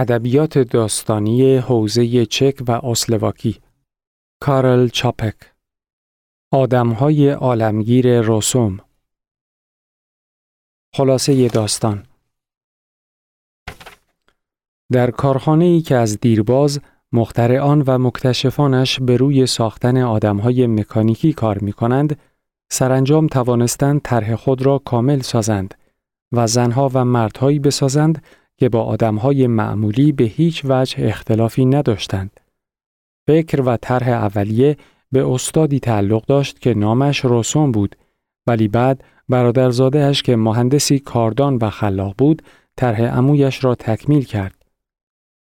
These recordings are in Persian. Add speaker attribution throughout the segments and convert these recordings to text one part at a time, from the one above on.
Speaker 1: ادبیات داستانی حوزه چک و اسلواکی. کارل چاپک. آدمهای عالمگیر رسوم. خلاصه داستان. در کارخانه ای که از دیرباز مخترعان و مکتشفانش به روی ساختن آدمهای مکانیکی کار می کنند، سرانجام توانستند طرح خود را کامل سازند و زنها و مردهایی بسازند که با آدمهای معمولی به هیچ وجه اختلافی نداشتند. فکر و طرح اولیه به استادی تعلق داشت که نامش روسون بود ولی بعد برادرزادهش که مهندسی کاردان و خلاق بود طرح عمویش را تکمیل کرد.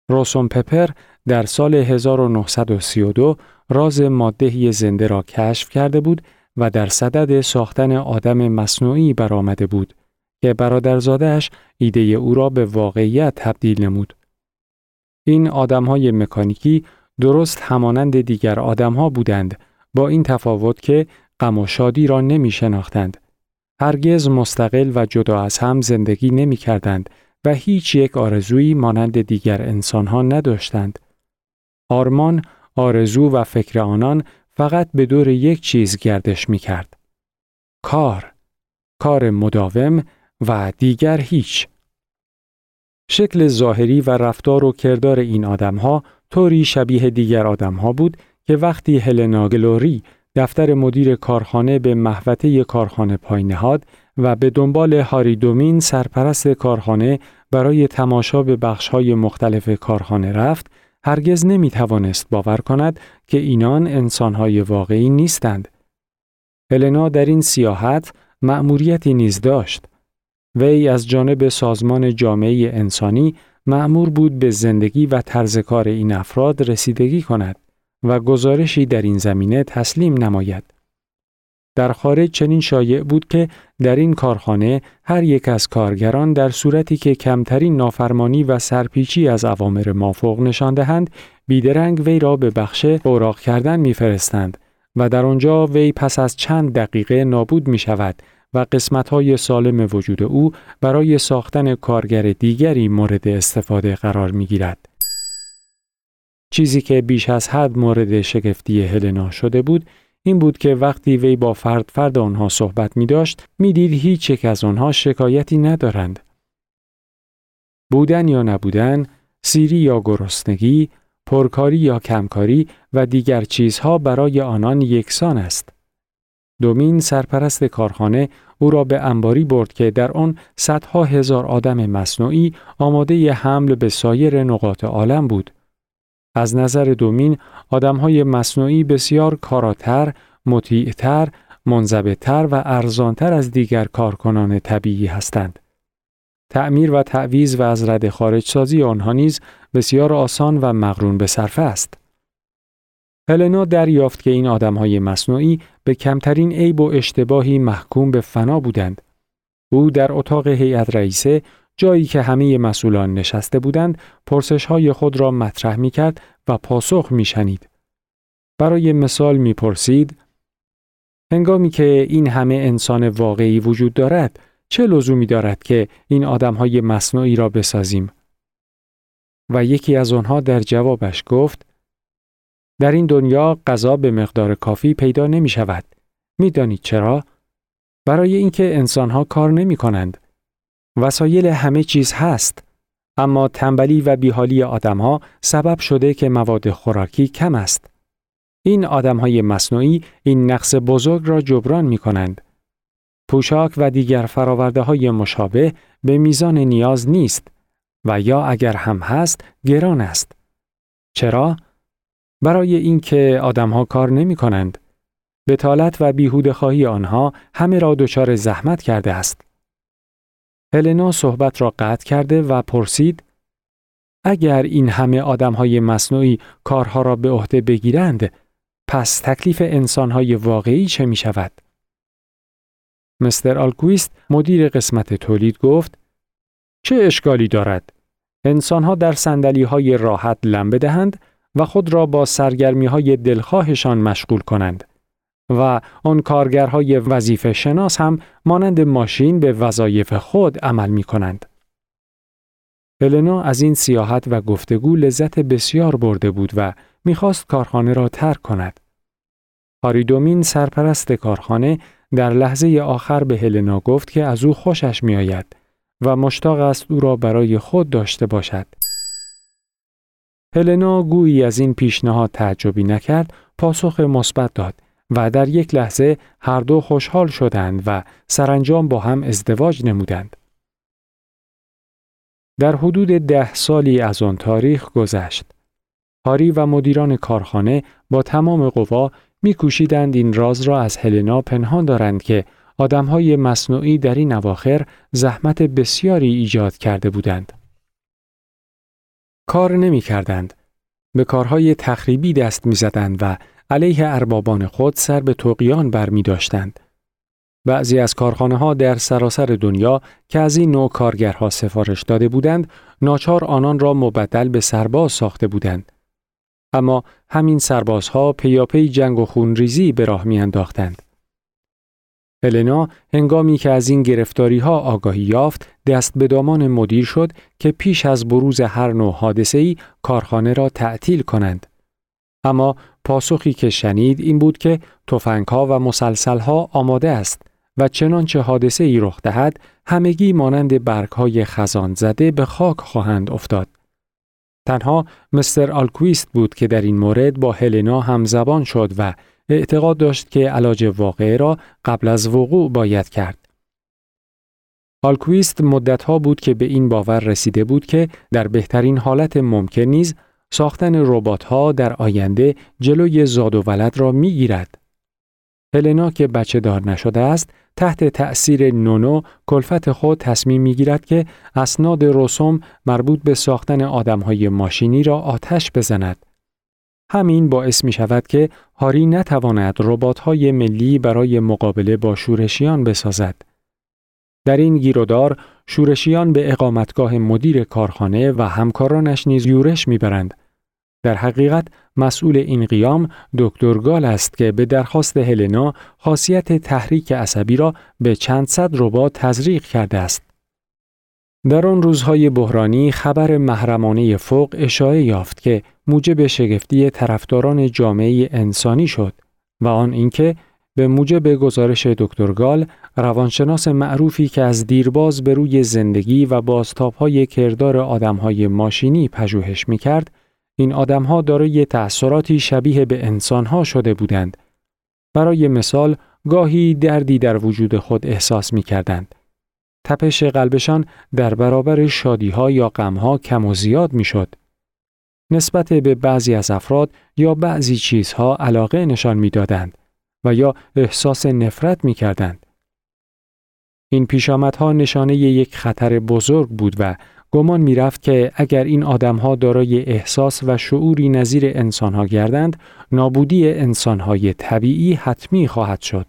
Speaker 1: روسون پپر در سال 1932 راز ماده زنده را کشف کرده بود و در صدد ساختن آدم مصنوعی برآمده بود که برادرزادهش ایده او را به واقعیت تبدیل نمود. این آدمهای مکانیکی درست همانند دیگر آدمها بودند با این تفاوت که غم و شادی را نمی شناختند. هرگز مستقل و جدا از هم زندگی نمی کردند و هیچ یک آرزویی مانند دیگر انسانها نداشتند. آرمان، آرزو و فکر آنان فقط به دور یک چیز گردش می کرد. کار، کار مداوم و دیگر هیچ. شکل ظاهری و رفتار و کردار این آدمها طوری شبیه دیگر آدمها بود که وقتی هلنا گلوری دفتر مدیر کارخانه به محوطه کارخانه پای نهاد و به دنبال هاری دومین سرپرست کارخانه برای تماشا به بخشهای مختلف کارخانه رفت، هرگز نمی توانست باور کند که اینان انسانهای واقعی نیستند. هلنا در این سیاحت مأموریتی نیز داشت. وی از جانب سازمان جامعه انسانی معمور بود به زندگی و طرز کار این افراد رسیدگی کند و گزارشی در این زمینه تسلیم نماید. در خارج چنین شایع بود که در این کارخانه هر یک از کارگران در صورتی که کمترین نافرمانی و سرپیچی از اوامر مافوق نشان دهند بیدرنگ وی را به بخش اوراق کردن میفرستند و در آنجا وی پس از چند دقیقه نابود می شود و قسمتهای سالم وجود او برای ساختن کارگر دیگری مورد استفاده قرار می گیرد. چیزی که بیش از حد مورد شگفتی هلنا شده بود این بود که وقتی وی با فرد فرد آنها صحبت می داشت می دید هیچ یک از آنها شکایتی ندارند. بودن یا نبودن، سیری یا گرسنگی، پرکاری یا کمکاری و دیگر چیزها برای آنان یکسان است. دومین سرپرست کارخانه او را به انباری برد که در آن صدها هزار آدم مصنوعی آماده ی حمل به سایر نقاط عالم بود. از نظر دومین آدمهای مصنوعی بسیار کاراتر، مطیعتر، منضبطتر و ارزانتر از دیگر کارکنان طبیعی هستند. تعمیر و تعویز و از رد خارج آنها نیز بسیار آسان و مقرون به صرفه است. هلنا دریافت که این آدمهای مصنوعی به کمترین عیب و اشتباهی محکوم به فنا بودند. او در اتاق هیئت رئیسه جایی که همه مسئولان نشسته بودند پرسش های خود را مطرح می کرد و پاسخ می شنید. برای مثال می پرسید هنگامی که این همه انسان واقعی وجود دارد چه لزومی دارد که این آدم های مصنوعی را بسازیم؟ و یکی از آنها در جوابش گفت در این دنیا غذا به مقدار کافی پیدا نمی شود. می دانید چرا؟ برای اینکه انسانها کار نمی کنند. وسایل همه چیز هست. اما تنبلی و بیحالی آدمها سبب شده که مواد خوراکی کم است. این آدمهای مصنوعی این نقص بزرگ را جبران می کنند. پوشاک و دیگر فراورده های مشابه به میزان نیاز نیست و یا اگر هم هست گران است. چرا؟ برای اینکه آدمها کار نمی کنند. بتالت و بیهوده خواهی آنها همه را دچار زحمت کرده است. هلنا صحبت را قطع کرده و پرسید اگر این همه آدمهای مصنوعی کارها را به عهده بگیرند پس تکلیف انسانهای واقعی چه می شود؟ مستر آلکویست مدیر قسمت تولید گفت چه اشکالی دارد؟ انسانها در سندلی های راحت لم بدهند و خود را با سرگرمی های دلخواهشان مشغول کنند و آن کارگرهای وظیفه شناس هم مانند ماشین به وظایف خود عمل می کنند. هلنا از این سیاحت و گفتگو لذت بسیار برده بود و می‌خواست کارخانه را ترک کند. هاریدومین سرپرست کارخانه در لحظه آخر به هلنا گفت که از او خوشش میآید و مشتاق است او را برای خود داشته باشد. هلنا گویی از این پیشنهاد تعجبی نکرد، پاسخ مثبت داد و در یک لحظه هر دو خوشحال شدند و سرانجام با هم ازدواج نمودند. در حدود ده سالی از آن تاریخ گذشت. هاری و مدیران کارخانه با تمام قوا میکوشیدند این راز را از هلنا پنهان دارند که آدمهای مصنوعی در این اواخر زحمت بسیاری ایجاد کرده بودند. کار نمی کردند. به کارهای تخریبی دست می زدند و علیه اربابان خود سر به توقیان بر می داشتند. بعضی از کارخانه ها در سراسر دنیا که از این نوع کارگرها سفارش داده بودند، ناچار آنان را مبدل به سرباز ساخته بودند. اما همین سربازها پیاپی جنگ و خونریزی به راه میانداختند. هلنا هنگامی که از این گرفتاری ها آگاهی یافت دست به دامان مدیر شد که پیش از بروز هر نوع حادثه ای کارخانه را تعطیل کنند. اما پاسخی که شنید این بود که توفنگ ها و مسلسل ها آماده است و چنانچه حادثه ای رخ دهد همگی مانند برگ های خزان زده به خاک خواهند افتاد. تنها مستر آلکویست بود که در این مورد با هلنا همزبان شد و اعتقاد داشت که علاج واقعه را قبل از وقوع باید کرد. آلکویست مدتها بود که به این باور رسیده بود که در بهترین حالت ممکن نیز ساختن ربات‌ها در آینده جلوی زاد و ولد را می‌گیرد. هلنا که بچه دار نشده است تحت تأثیر نونو کلفت خود تصمیم می‌گیرد که اسناد رسوم مربوط به ساختن آدمهای ماشینی را آتش بزند. همین باعث می شود که هاری نتواند ربات‌های ملی برای مقابله با شورشیان بسازد. در این گیرودار شورشیان به اقامتگاه مدیر کارخانه و همکارانش نیز یورش می‌برند در حقیقت مسئول این قیام دکتر گال است که به درخواست هلنا خاصیت تحریک عصبی را به چند صد ربات تزریق کرده است. در آن روزهای بحرانی خبر محرمانه فوق اشاعه یافت که موجب شگفتی طرفداران جامعه انسانی شد و آن اینکه به موجب گزارش دکتر گال روانشناس معروفی که از دیرباز به روی زندگی و بازتابهای کردار آدمهای ماشینی پژوهش می‌کرد این آدمها دارای تأثیراتی شبیه به انسانها شده بودند. برای مثال گاهی دردی در وجود خود احساس می کردند. تپش قلبشان در برابر شادیها یا غمها کم و زیاد می شد. نسبت به بعضی از افراد یا بعضی چیزها علاقه نشان می دادند و یا احساس نفرت می کردند. این پیشامدها نشانه یک خطر بزرگ بود و گمان می رفت که اگر این آدمها دارای احساس و شعوری نظیر انسانها گردند، نابودی انسانهای طبیعی حتمی خواهد شد.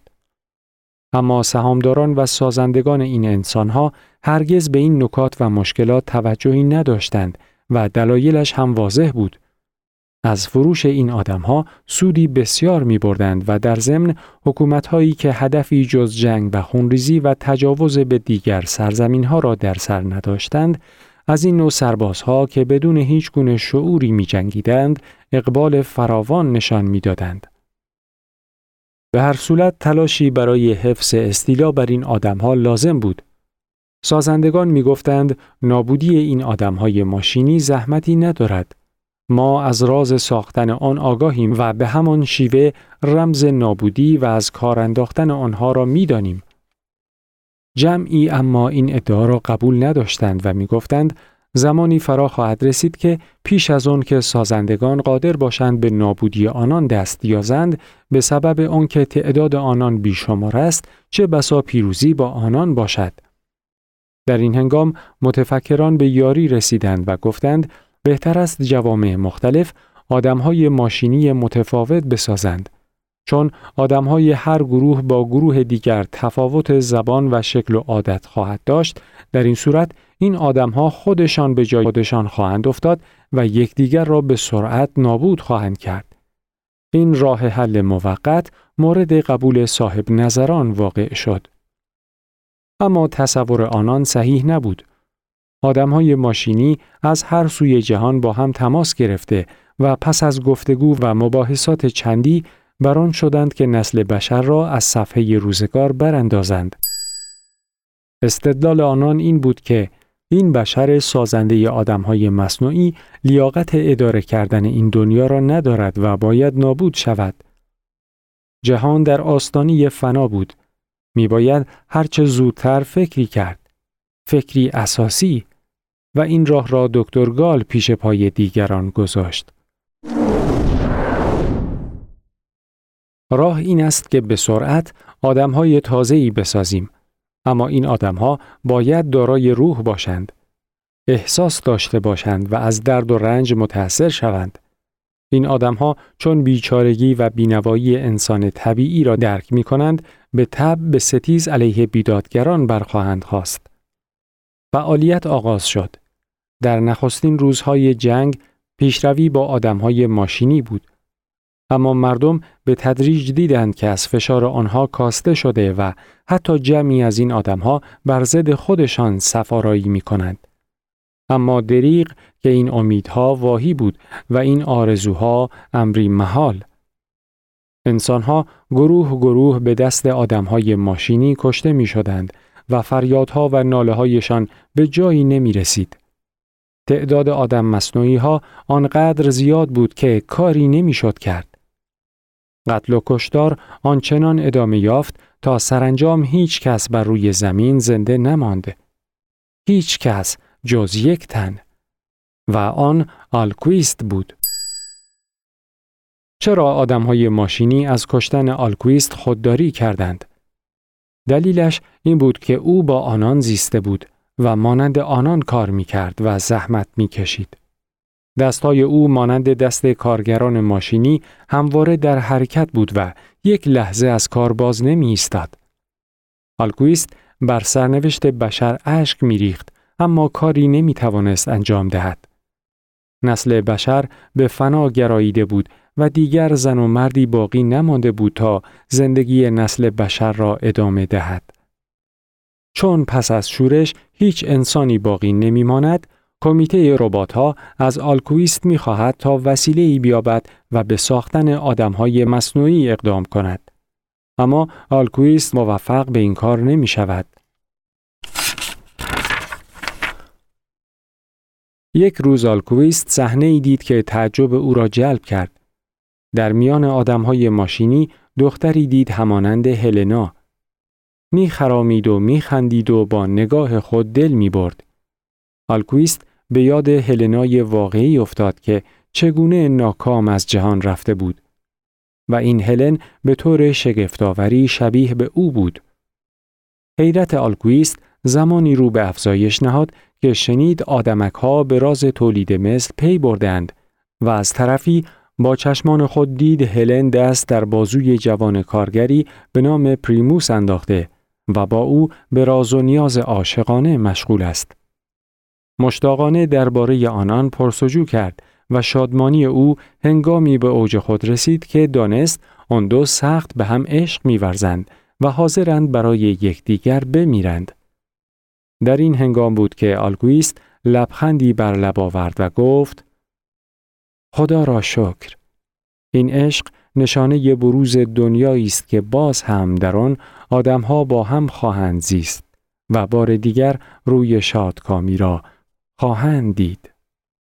Speaker 1: اما سهامداران و سازندگان این انسانها هرگز به این نکات و مشکلات توجهی نداشتند و دلایلش هم واضح بود. از فروش این آدمها سودی بسیار می بردند و در ضمن حکومتهایی که هدفی جز جنگ و خونریزی و تجاوز به دیگر سرزمین ها را در سر نداشتند از این نوع سربازها که بدون هیچ گونه شعوری می جنگیدند اقبال فراوان نشان می دادند. به هر صورت تلاشی برای حفظ استیلا بر این آدمها لازم بود. سازندگان می گفتند نابودی این آدمهای ماشینی زحمتی ندارد. ما از راز ساختن آن آگاهیم و به همان شیوه رمز نابودی و از کار انداختن آنها را می دانیم. جمعی اما این ادعا را قبول نداشتند و می‌گفتند زمانی فرا خواهد رسید که پیش از آن که سازندگان قادر باشند به نابودی آنان دست یازند به سبب آنکه تعداد آنان بیشمار است چه بسا پیروزی با آنان باشد. در این هنگام متفکران به یاری رسیدند و گفتند بهتر است جوامع مختلف آدمهای ماشینی متفاوت بسازند. چون آدمهای هر گروه با گروه دیگر تفاوت زبان و شکل و عادت خواهد داشت در این صورت این آدمها خودشان به جای خودشان خواهند افتاد و یکدیگر را به سرعت نابود خواهند کرد. این راه حل موقت مورد قبول صاحب نظران واقع شد. اما تصور آنان صحیح نبود. های ماشینی از هر سوی جهان با هم تماس گرفته و پس از گفتگو و مباحثات چندی بران شدند که نسل بشر را از صفحه روزگار براندازند. استدلال آنان این بود که این بشر سازنده های مصنوعی لیاقت اداره کردن این دنیا را ندارد و باید نابود شود. جهان در آستانی فنا بود. می باید هرچه زودتر فکری کرد. فکری اساسی و این راه را دکتر گال پیش پای دیگران گذاشت. راه این است که به سرعت آدمهای تازه‌ای بسازیم. اما این آدمها باید دارای روح باشند. احساس داشته باشند و از درد و رنج متأثر شوند. این آدمها چون بیچارگی و بینوایی انسان طبیعی را درک می کنند به تب به ستیز علیه بیدادگران برخواهند خواست. فعالیت آغاز شد. در نخستین روزهای جنگ پیشروی با آدمهای ماشینی بود. اما مردم به تدریج دیدند که از فشار آنها کاسته شده و حتی جمعی از این آدمها بر ضد خودشان سفارایی می کنند. اما دریغ که این امیدها واهی بود و این آرزوها امری محال. انسانها گروه گروه به دست آدمهای ماشینی کشته می شدند و فریادها و ناله هایشان به جایی نمی رسید. تعداد آدم مصنوعی ها آنقدر زیاد بود که کاری نمی‌شد کرد. قتل و کشتار آنچنان ادامه یافت تا سرانجام هیچ کس بر روی زمین زنده نمانده. هیچ کس جز یک تن و آن آلکویست بود. چرا آدم های ماشینی از کشتن آلکویست خودداری کردند؟ دلیلش این بود که او با آنان زیسته بود و مانند آنان کار می کرد و زحمت می کشید. دستهای او مانند دست کارگران ماشینی همواره در حرکت بود و یک لحظه از کار باز نمی ایستاد. آلکویست بر سرنوشت بشر اشک ریخت اما کاری نمی توانست انجام دهد. نسل بشر به فنا گراییده بود و دیگر زن و مردی باقی نمانده بود تا زندگی نسل بشر را ادامه دهد. چون پس از شورش هیچ انسانی باقی نمیماند، کمیته ربات ها از آلکویست می خواهد تا وسیله ای بیابد و به ساختن آدم های مصنوعی اقدام کند. اما آلکویست موفق به این کار نمی شود. یک روز آلکویست صحنه ای دید که تعجب او را جلب کرد. در میان آدم های ماشینی دختری دید همانند هلنا. می خرامید و می خندید و با نگاه خود دل می برد. آلکویست به یاد هلنای واقعی افتاد که چگونه ناکام از جهان رفته بود و این هلن به طور شگفتآوری شبیه به او بود. حیرت آلکویست زمانی رو به افزایش نهاد که شنید آدمک ها به راز تولید مثل پی بردند و از طرفی با چشمان خود دید هلن دست در بازوی جوان کارگری به نام پریموس انداخته و با او به راز و نیاز عاشقانه مشغول است. مشتاقانه درباره آنان پرس‌وجو کرد و شادمانی او هنگامی به اوج خود رسید که دانست آن دو سخت به هم عشق میورزند و حاضرند برای یکدیگر بمیرند. در این هنگام بود که آلگویست لبخندی بر لب آورد و گفت خدا را شکر این عشق نشانه بروز دنیایی است که باز هم در آن آدمها با هم خواهند زیست و بار دیگر روی شادکامی را خواهند دید.